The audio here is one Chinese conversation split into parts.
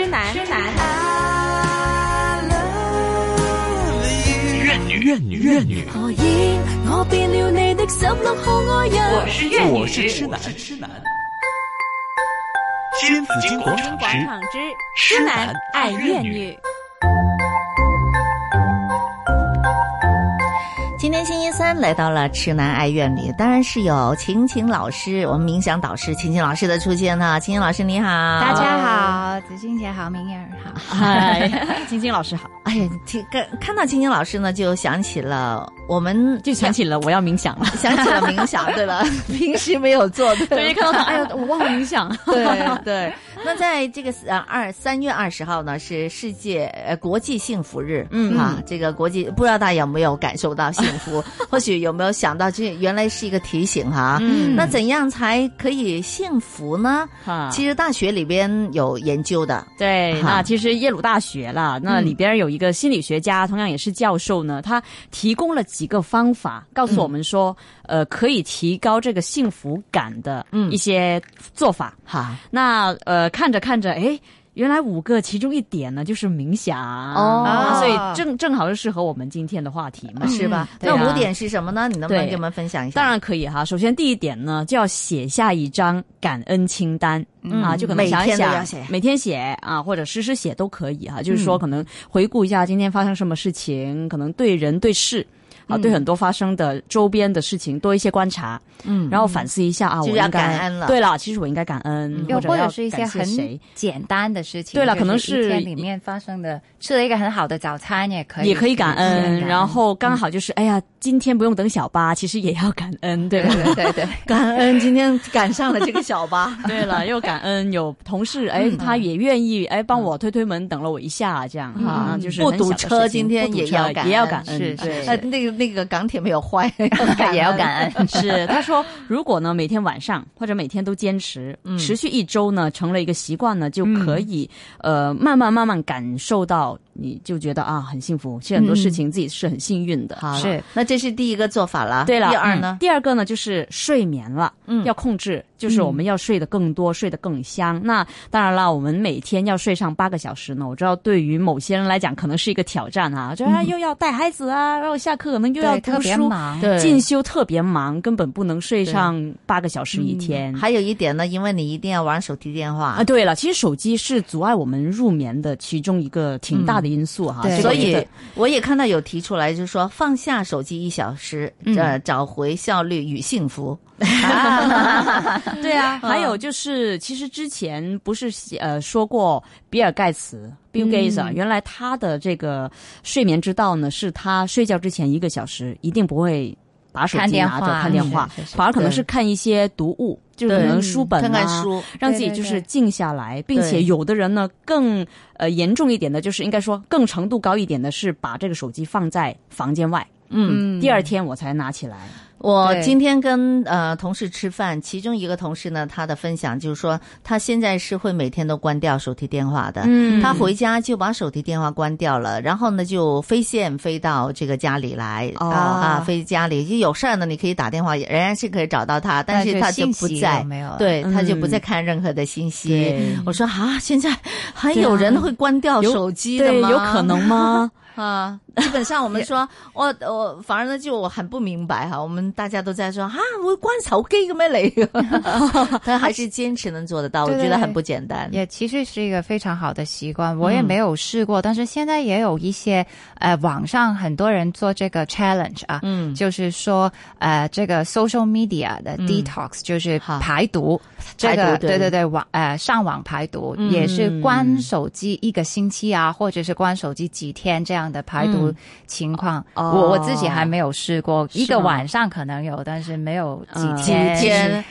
痴男。痴男。怨女，怨女，怨女。何以我变了你的十六号爱人？我是怨女，我是痴男，痴男。新紫金广场之痴男爱怨女。今天星期三来到了痴男爱怨里，当然是有晴晴老师，我们冥想导师晴晴老师的出现哈。晴晴老师你好，大家好，子欣姐好，明儿好，嗨，晴晴老师好。哎呀，听看看到晴晴老师呢，就想起了我们，就想起了我要冥想了，想起了冥想。对吧，平时没有做，对，一看到他，哎呀，我忘了冥想。对对。那在这个呃二三月二十号呢，是世界呃国际幸福日，嗯啊，这个国际不知道大家有没有感受到幸福？或许有没有想到这原来是一个提醒哈？嗯，那怎样才可以幸福呢？哈，其实大学里边有研究的，对，那其实耶鲁大学啦，那里边有一个心理学家，同样也是教授呢，他提供了几个方法，告诉我们说，呃，可以提高这个幸福感的一些做法。哈，那呃。看着看着，哎，原来五个，其中一点呢就是冥想哦，所以正正好是适合我们今天的话题嘛，是吧？那五点是什么呢？你能不能给我们分享一下？当然可以哈。首先第一点呢，就要写下一张感恩清单啊，就可能想一想，每天写啊，或者时时写都可以哈。就是说，可能回顾一下今天发生什么事情，可能对人对事。啊，对很多发生的周边的事情多一些观察，嗯，然后反思一下啊，我应该感恩了。对了，其实我应该感恩，又或者是一些很简单的事情。对了，可能是里面发生的，吃了一个很好的早餐也可以，也可以感恩。然后刚好就是，哎呀，今天不用等小巴，其实也要感恩，对对对对，感恩今天赶上了这个小巴。对了，又感恩有同事，哎，他也愿意哎帮我推推门，等了我一下，这样啊，就是不堵车，今天也要也要感恩，是对。那个那个港铁没有。坏 也要感恩，是他说，如果呢每天晚上或者每天都坚持，持续一周呢，成了一个习惯呢，就可以呃慢慢慢慢感受到。你就觉得啊很幸福，其实很多事情自己是很幸运的。是，那这是第一个做法了。对了，第二呢？第二个呢就是睡眠了，嗯，要控制，就是我们要睡得更多，睡得更香。那当然了，我们每天要睡上八个小时呢。我知道对于某些人来讲可能是一个挑战啊，就啊又要带孩子啊，然后下课可能又要读书、对进修，特别忙，根本不能睡上八个小时一天。还有一点呢，因为你一定要玩手提电话啊。对了，其实手机是阻碍我们入眠的其中一个挺大的。因素哈，所以我也看到有提出来，就是说放下手机一小时，呃，找回效率与幸福。对啊，还有就是，其实之前不是呃说过比尔盖茨 Bill Gates 啊，原来他的这个睡眠之道呢，是他睡觉之前一个小时一定不会把手机拿着看电话，反而可能是看一些读物。就是可能书本啊，让自己就是静下来，并且有的人呢更呃严重一点的，就是应该说更程度高一点的是把这个手机放在房间外，嗯，第二天我才拿起来。我今天跟呃同事吃饭，其中一个同事呢，他的分享就是说，他现在是会每天都关掉手提电话的。嗯，他回家就把手提电话关掉了，然后呢就飞线飞到这个家里来啊啊，飞家里就有事儿呢，你可以打电话，仍然是可以找到他，但是他就不在，没有，对，他就不再看任何的信息。我说啊，现在还有人会关掉手机的吗？有可能吗？啊，基本上我们 说，我我反而呢就我很不明白哈，我们大家都在说啊，我关手机个咩嚟？他 还是坚持能做得到，我觉得很不简单。也其实是一个非常好的习惯，我也没有试过，但是现在也有一些呃网上很多人做这个 challenge 啊，嗯，就是说呃这个 social media 的 detox 就是排毒，这个对。对对网呃上网排毒也是关手机一个星期啊，或者是关手机几天这样。样的排毒情况，我我自己还没有试过，一个晚上可能有，但是没有几天。几天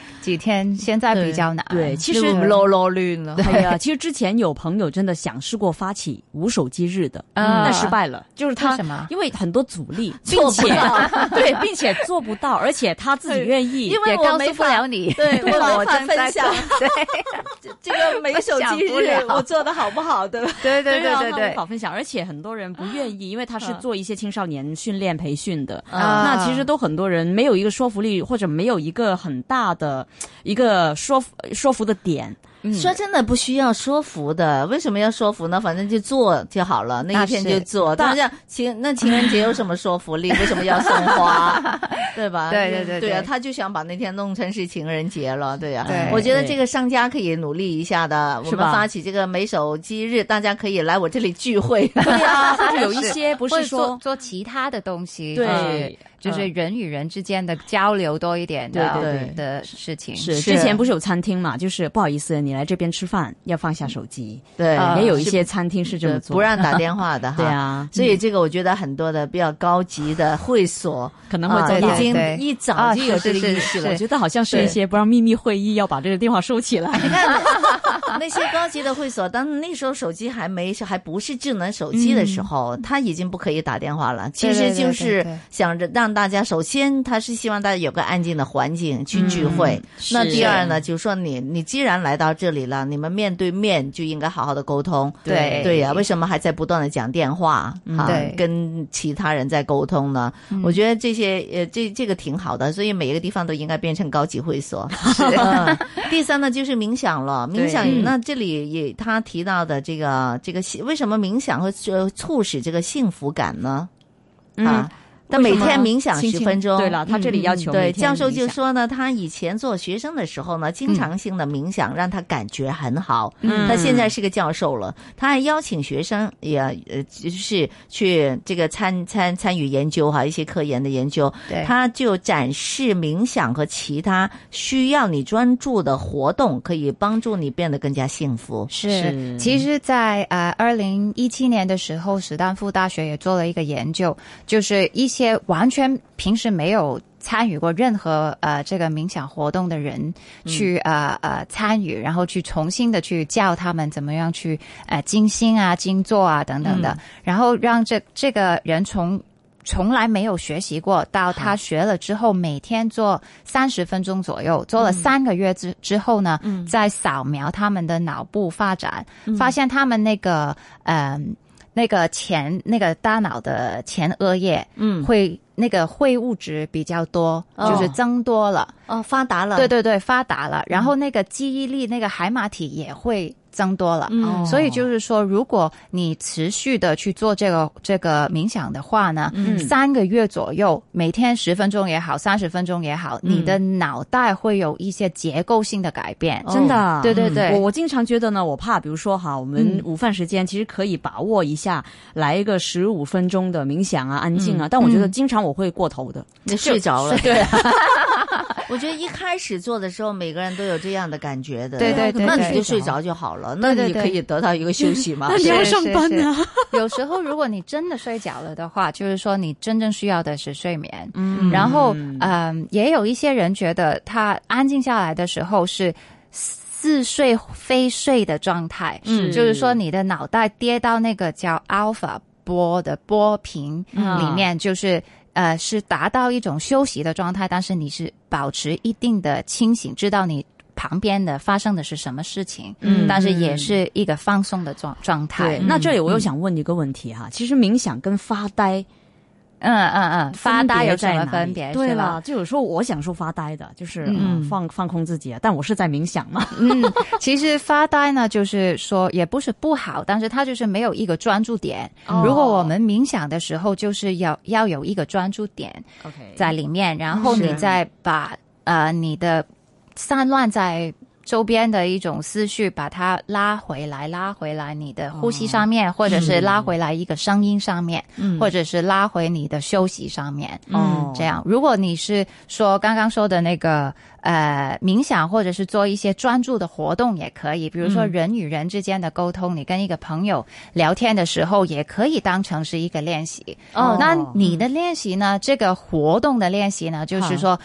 现在比较难，对，其实啰啰乱了。对 呀，其实之前有朋友真的想试过发起无手机日的，嗯但失败了。就是他什么？因为很多阻力，并且 对，并且做不到，而且他自己愿意，因为告诉不了你，对，我法分享。对，这个没手机日我做的好不好？对吧？对对对对对，无法分享，而且很多人不愿意，因为他是做一些青少年训练培训的，那其实都很多人没有一个说服力，或者没有一个很大的。一个说服说服的点，说真的不需要说服的，为什么要说服呢？反正就做就好了，那一天就做。当然，情那情人节有什么说服力？为什么要送花？对吧？对对对对啊，他就想把那天弄成是情人节了，对呀。对，我觉得这个商家可以努力一下的，我们发起这个没手机日，大家可以来我这里聚会。对啊，或者有一些不是说做其他的东西，对。就是人与人之间的交流多一点的对的事情。是之前不是有餐厅嘛？就是不好意思，你来这边吃饭要放下手机。对，也有一些餐厅是这么做，不让打电话的哈。对啊，所以这个我觉得很多的比较高级的会所可能会已经一早就有这个意识了。我觉得好像是一些不让秘密会议要把这个电话收起来。你看 那些高级的会所，当那时候手机还没还不是智能手机的时候，他已经不可以打电话了。其实就是想着让大家首先。他是希望大家有个安静的环境去聚会。那第二呢，就是说你你既然来到这里了，你们面对面就应该好好的沟通。对对呀，为什么还在不断的讲电话啊？跟其他人在沟通呢？我觉得这些呃，这这个挺好的，所以每一个地方都应该变成高级会所。是。第三呢，就是冥想了。冥想，那这里也他提到的这个这个，为什么冥想会促使这个幸福感呢？啊？但每天冥想十分钟。对了，他这里要求对教授就说呢，他以前做学生的时候呢，经常性的冥想让他感觉很好。嗯，他现在是个教授了，他还邀请学生也呃，就是去这个参参参与研究哈，一些科研的研究。对，他就展示冥想和其他需要你专注的活动，可以帮助你变得更加幸福。是，其实，在呃二零一七年的时候，史丹福大学也做了一个研究，就是一些。些完全平时没有参与过任何呃这个冥想活动的人，去呃呃参与，然后去重新的去教他们怎么样去呃静心啊、静坐啊等等的，然后让这这个人从从来没有学习过到他学了之后，每天做三十分钟左右，做了三个月之之后呢，再扫描他们的脑部发展，发现他们那个嗯。那个前那个大脑的前额叶，嗯，会那个会物质比较多，就是增多了，哦，发达了，对对对，发达了，然后那个记忆力，那个海马体也会。增多了，所以就是说，如果你持续的去做这个这个冥想的话呢，三个月左右，每天十分钟也好，三十分钟也好，你的脑袋会有一些结构性的改变。真的，对对对，我我经常觉得呢，我怕，比如说哈，我们午饭时间其实可以把握一下，来一个十五分钟的冥想啊，安静啊，但我觉得经常我会过头的，你睡着了，对。我觉得一开始做的时候，每个人都有这样的感觉的。对对对，那你就睡着就好了，那你可以得到一个休息嘛。那你要上班呢？有时候如果你真的睡着了的话，就是说你真正需要的是睡眠。嗯，然后嗯，也有一些人觉得他安静下来的时候是似睡非睡的状态，嗯，就是说你的脑袋跌到那个叫 alpha 波的波频里面，就是。呃，是达到一种休息的状态，但是你是保持一定的清醒，知道你旁边的发生的是什么事情，嗯，但是也是一个放松的状状态。对，那这里我又想问你一个问题哈，其实冥想跟发呆。嗯嗯嗯，发呆有什么分别？对了，就有时候我想说发呆的，就是嗯放放空自己，但我是在冥想嘛。嗯，其实发呆呢，就是说也不是不好，但是它就是没有一个专注点。如果我们冥想的时候，就是要要有一个专注点在里面，然后你再把呃你的散乱在。周边的一种思绪，把它拉回来，拉回来你的呼吸上面，或者是拉回来一个声音上面，或者是拉回你的休息上面。嗯，这样，如果你是说刚刚说的那个呃冥想，或者是做一些专注的活动也可以，比如说人与人之间的沟通，你跟一个朋友聊天的时候，也可以当成是一个练习。哦，那你的练习呢？这个活动的练习呢，就是说，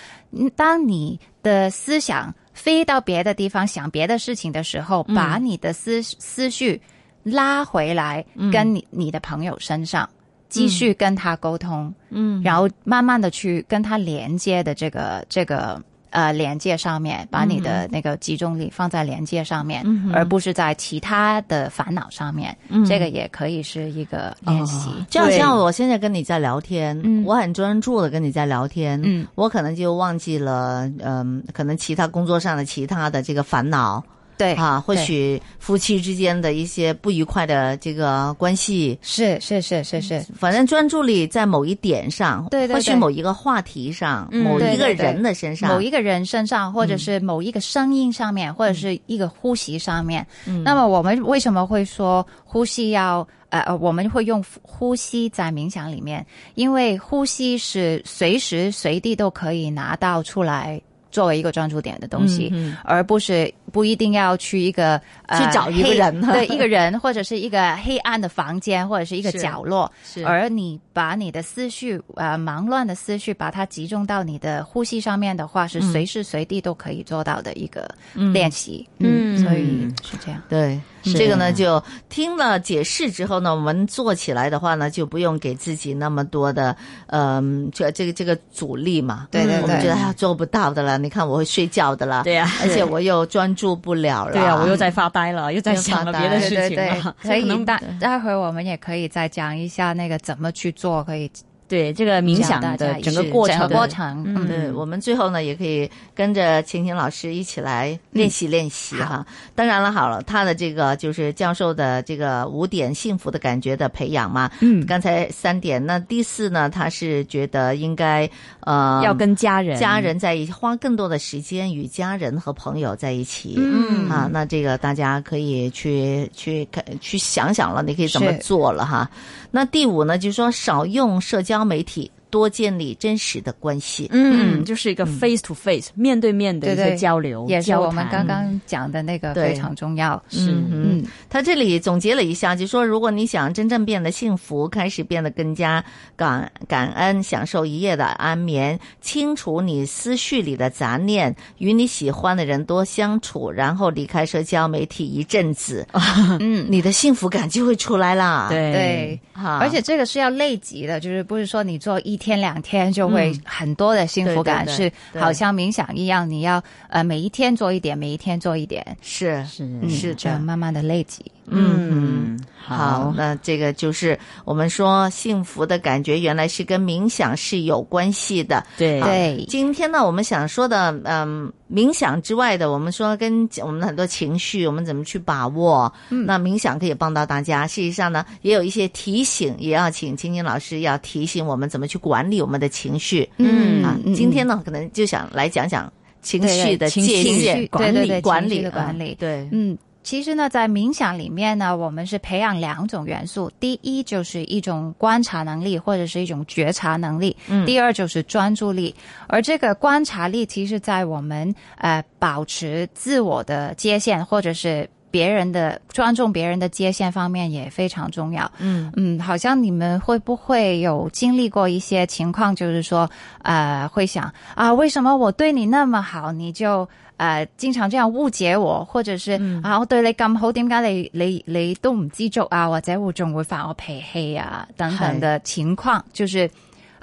当你的思想。飞到别的地方想别的事情的时候，把你的思思绪拉回来，跟你你的朋友身上继续跟他沟通，嗯，然后慢慢的去跟他连接的这个这个。呃，连接上面，把你的那个集中力放在连接上面，而不是在其他的烦恼上面。这个也可以是一个练习。就好像我现在跟你在聊天，我很专注的跟你在聊天，我可能就忘记了，嗯，可能其他工作上的其他的这个烦恼。对啊，或许夫妻之间的一些不愉快的这个关系，是是是是是，反正专注力在某一点上，对对对或许某一个话题上，嗯某一个人的身上，某一个人身上，或者是某一个声音上面，或者是一个呼吸上面。那么我们为什么会说呼吸要呃呃，我们会用呼吸在冥想里面？因为呼吸是随时随地都可以拿到出来。作为一个专注点的东西，而不是不一定要去一个、呃、去找一个人。对一个人，或者是一个黑暗的房间，或者是一个角落，是而你把你的思绪呃忙乱的思绪把它集中到你的呼吸上面的话，是随时随地都可以做到的一个练习。嗯所以是这样。对，这个呢，就听了解释之后呢，我们做起来的话呢，就不用给自己那么多的，嗯、这这个这个阻力嘛。对对对我们觉得哎做不到的了，你看我会睡觉的了，对呀而且我又专注不了了，对啊，我又在发呆了，又在想了别的对事情对对了，，可以能待待会儿我们也可以再讲一下那个怎么去做，可以对这个冥想的整个过程整个过程。嗯，对，我们最后呢，也可以跟着晴晴老师一起来练习练习哈。当然了，好了，他的这个就是教授的这个五点幸福的感觉的培养嘛。嗯，刚才三点，那第四呢，他是觉得应该呃要跟家人家人在一起，花更多的时间与家人和朋友在一起。嗯啊，那这个大家可以去去看去想想了，你可以怎么做了哈。那第五呢，就是说少用社交媒体，多建立真实的关系。嗯，就是一个 face to face 面对面的一对对些交流，也是我们刚刚讲的那个非常重要。是。嗯嗯，他这里总结了一下，就说如果你想真正变得幸福，开始变得更加感感恩，享受一夜的安眠，清除你思绪里的杂念，与你喜欢的人多相处，然后离开社交媒体一阵子，嗯，你的幸福感就会出来啦。对。对。而且这个是要累积的，就是不是说你做一天两天就会很多的幸福感，是好像冥想一样，你要呃每一天做一点，每一天做一点，是是嗯是这样。慢慢的累积。嗯，好好，那这个就是我们说幸福的感觉，原来是跟冥想是有关系的。对对今天呢，我们想说的，嗯，冥想之外的，我们说跟我们的很多情绪，我们怎么去把握？嗯那冥想可以帮到大家。事实上呢，也有一些提醒，也要请青青老师要提醒我们怎么去管理我们的情绪。嗯啊，嗯今天呢，可能就想来讲讲情绪的情界绪限管理对对对管理情绪的管理啊对，嗯，其实呢，在冥想里面呢，我们是培养两种元素。第一就是一种观察能力，或者是一种觉察能力；嗯第二就是专注力。而这个观察力，其实在我们呃保持自我的界限，或者是别人的尊重别人的界限方面也非常重要。嗯。嗯，好像你们会不会有经历过一些情况，就是说，呃，会想啊，为什么我对你那么好，你就呃经常这样误解我，或者是、啊，我对你咁好，点解你你你都唔知足啊，或者會仲會發我脾气啊，等等的情况，就是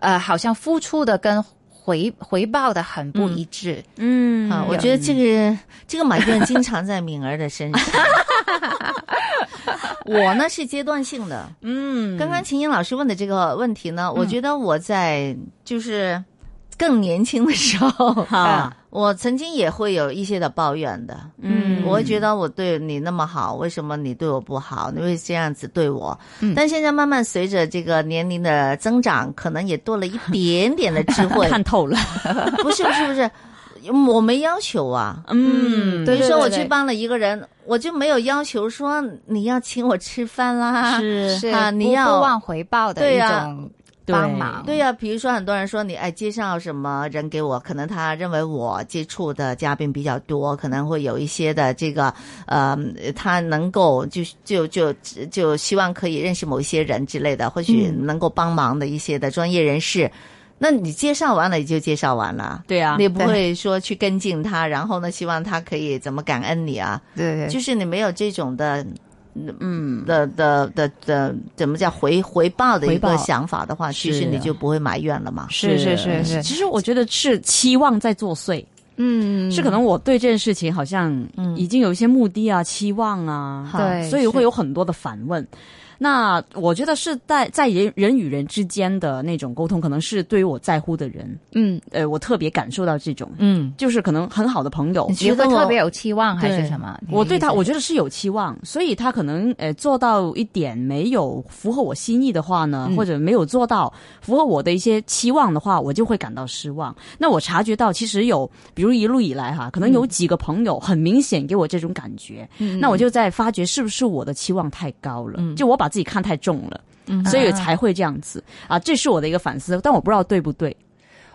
呃，好像付出的跟回回报的很不一致。嗯啊，我觉得这个这个埋怨经常在敏儿的身上。我呢是阶段性的，嗯。刚刚秦英老师问的这个问题呢，我觉得我在就是更年轻的时候，哈我曾经也会有一些的抱怨的。嗯我会觉得我对你那么好，为什么你对我不好？你会这样子对我？嗯但现在慢慢随着这个年龄的增长，可能也多了一点点的智慧。看透了，不是不是不是，我没要求啊。嗯比如说我对对去帮了一个人，我就没有要求说你要请我吃饭啦。是是啊你要不忘回报的一對啊種對幫忙。对呀、比如说很多人说你哎介绍什么人给我，可能他认为我接触的嘉宾比较多，可能会有一些的这个呃，他能够就就就就希望可以认识某一些人之类的，或许能够帮忙的一些的专业人士。那你介绍完了也就介绍完了，对啊你也不会说去跟进他，然后呢，希望他可以怎么感恩你啊？對對就是你没有这种的，嗯。的的的的怎么叫回回报的一个想法的话，其实你就不会埋怨了嘛。是是是是。其实我觉得是期望在作祟，嗯。是可能我对这件事情好像已经有一些目的啊、期望啊，对所以会有很多的反问。那我觉得是在在人人与人之间的那种沟通，可能是对于我在乎的人，嗯，呃，我特别感受到这种，嗯，就是可能很好的朋友你，你觉得特别有期望还是什么？我对他，我觉得是有期望，所以他可能呃做到一点没有符合我心意的话呢，嗯。或者没有做到符合我的一些期望的话，我就会感到失望。那我察觉到，其实有，比如一路以来哈，可能有几个朋友很明显给我这种感觉，嗯那我就在发觉是不是我的期望太高了，就我把自己看太重了。嗯所以才会这样子啊，这是我的一个反思，但我不知道对不对。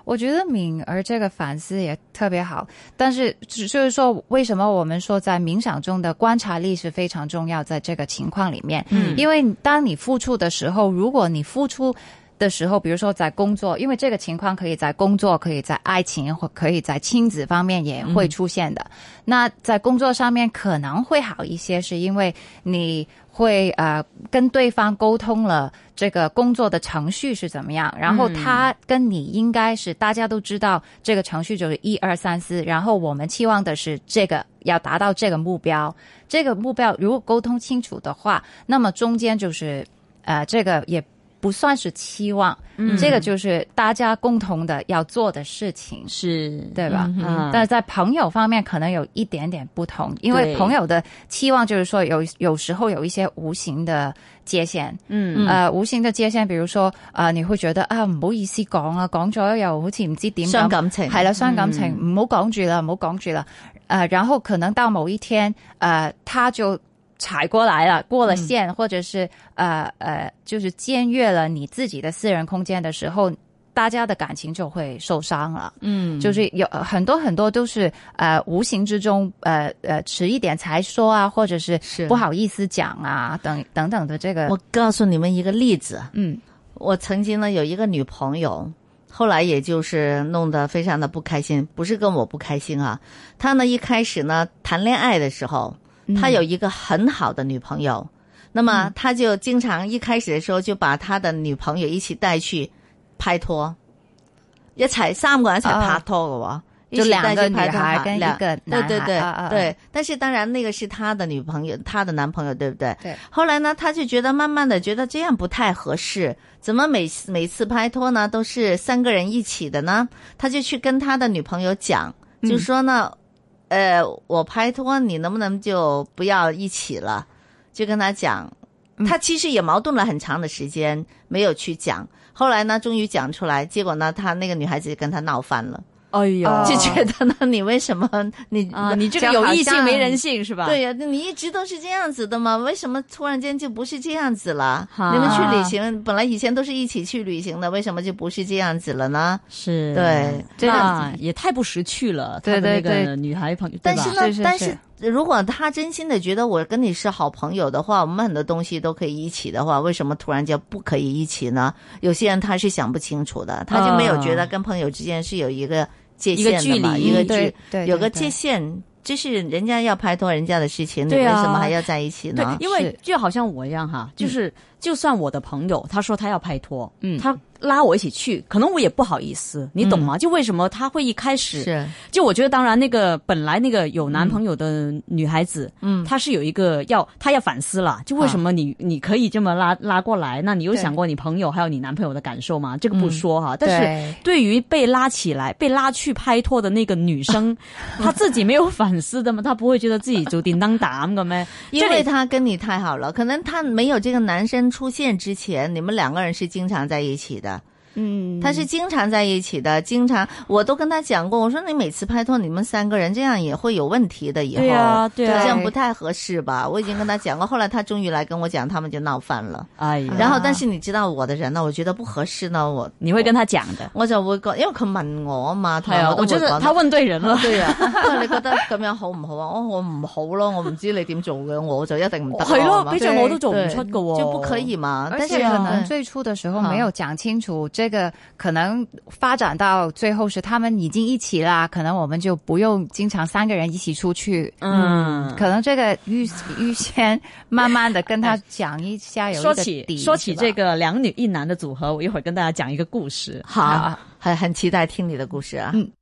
我觉得敏儿这个反思也特别好，但是只就是说，为什么我们说在冥想中的观察力是非常重要，在这个情况里面，嗯因为当你付出的时候，如果你付出的时候，比如说在工作，因为这个情况可以在工作，可以在爱情，或可以在亲子方面也会出现的。那在工作上面可能会好一些，是因为你会呃跟对方沟通了这个工作的程序是怎么样，然后他跟你应该是大家都知道这个程序就是一二三四，然后我们期望的是这个要达到这个目标，这个目标如果沟通清楚的话，那么中间就是呃这个也。不算是期望，这个就是大家共同的要做的事情，是。对吧？嗯但是在朋友方面可能有一点点不同，因为朋友的期望就是说有有时候有一些无形的界限，嗯。呃，无形的界限，比如说啊、你会觉得啊唔好意思讲啊，讲咗又好似唔知點咁，傷感情。系啦，伤感情，唔好讲住啦，唔好讲住啦，呃，然后可能到某一天，呃，他就踩过来了，过了线，或者是呃呃，就是僭越了你自己的私人空间的时候。大家的感情就会受伤了，嗯，就是有呃很多很多都是呃无形之中呃呃迟一点才说啊，或者是是。不好意思讲啊，等等等的这个我告诉你们一个例子，嗯。我曾经呢有一个女朋友，后来也就是弄得非常的不开心，不是跟我不开心啊，她呢一开始呢谈恋爱的时候，她有一个很好的女朋友，那么他就经常一开始的时候就把他的女朋友一起带去拍拖，一齊三个人一齊拍拖嘅喎。一就两个女孩跟一兩個男孩，对对对、啊啊對，但是当然那个是他的女朋友，他的男朋友，对不对？对。后来呢，他就觉得慢慢的觉得这样不太合适，怎么每每次拍拖呢都是三个人一起的呢？他就去跟他的女朋友讲，就说呢，呃，我拍拖，你能不能就不要一起了？就跟他讲，他其实也矛盾了很长的时间，没有去讲。后来呢，终于讲出来，结果呢，他那个女孩子就跟他闹翻了。哎呦，哦。就觉得呢，你为什么你啊，你这个有异性没人性是吧？对呀、你一直都是这样子的嘛，为什么突然间就不是这样子了？你们去旅行，本来以前都是一起去旅行的，为什么就不是这样子了呢？是，对。这个也太不识趣了。对对他的那个对。女孩朋友，但是呢，是是。但是是如果他真心的觉得我跟你是好朋友的话，我们很多东西都可以一起的话，为什么突然间不可以一起呢？有些人他是想不清楚的，他就没有觉得跟朋友之间是有一个界限的嘛，一个距离一個距有个界限，就是人家要拍拖人家的事情，你為對啊什么还要在一起呢？对呢，？因为就好像我一样哈，就是就算我的朋友他说他要拍拖，嗯。他拉我一起去，可能我也不好意思，你懂吗？就为什么他会一开始是就我觉得，当然那个本来那个有男朋友的女孩子，嗯，她是有一个要她要反思了，就为什么你、你可以这么拉拉过来？那你有想过你朋友还有你男朋友的感受吗？这个不说哈，但是对于被拉起来、被拉去拍拖的那个女生，她自己没有反思的吗？她不会觉得自己就叮当胆的咩？因为她跟你太好了，可能她没有这个男生出现之前，你们两个人是经常在一起的。嗯，他是经常在一起的，经常我都跟他讲过，我说你每次拍拖，你们三个人这样也会有问题的，以后对啊对啊这样不太合适吧？我已经跟他讲过，后来他终于来跟我讲，他们就闹翻了。哎呀，然后，但是你知道我的人呢，我觉得不合适呢，我你会跟他讲的，我就會講，因为佢问我啊嘛，同 埋係啊，都會講我觉得他问对人了。對啊，你觉得咁样好唔好啊？我我唔好咯，我唔知你点做嘅，我就一定唔得。係咯，毕竟我都做唔出噶喎，就不可以嘛。而但是且可能嗯最初的时候好沒有讲清楚，這個可能发展到最后是他们已经一起啦，可能我们就不用经常三个人一起出去。嗯可能这个预预先慢慢的跟他讲一下，有一個說起底說起是吧這個兩女一男的组合，我一会儿跟大家讲一个故事。好，很很期待听你的故事啊。嗯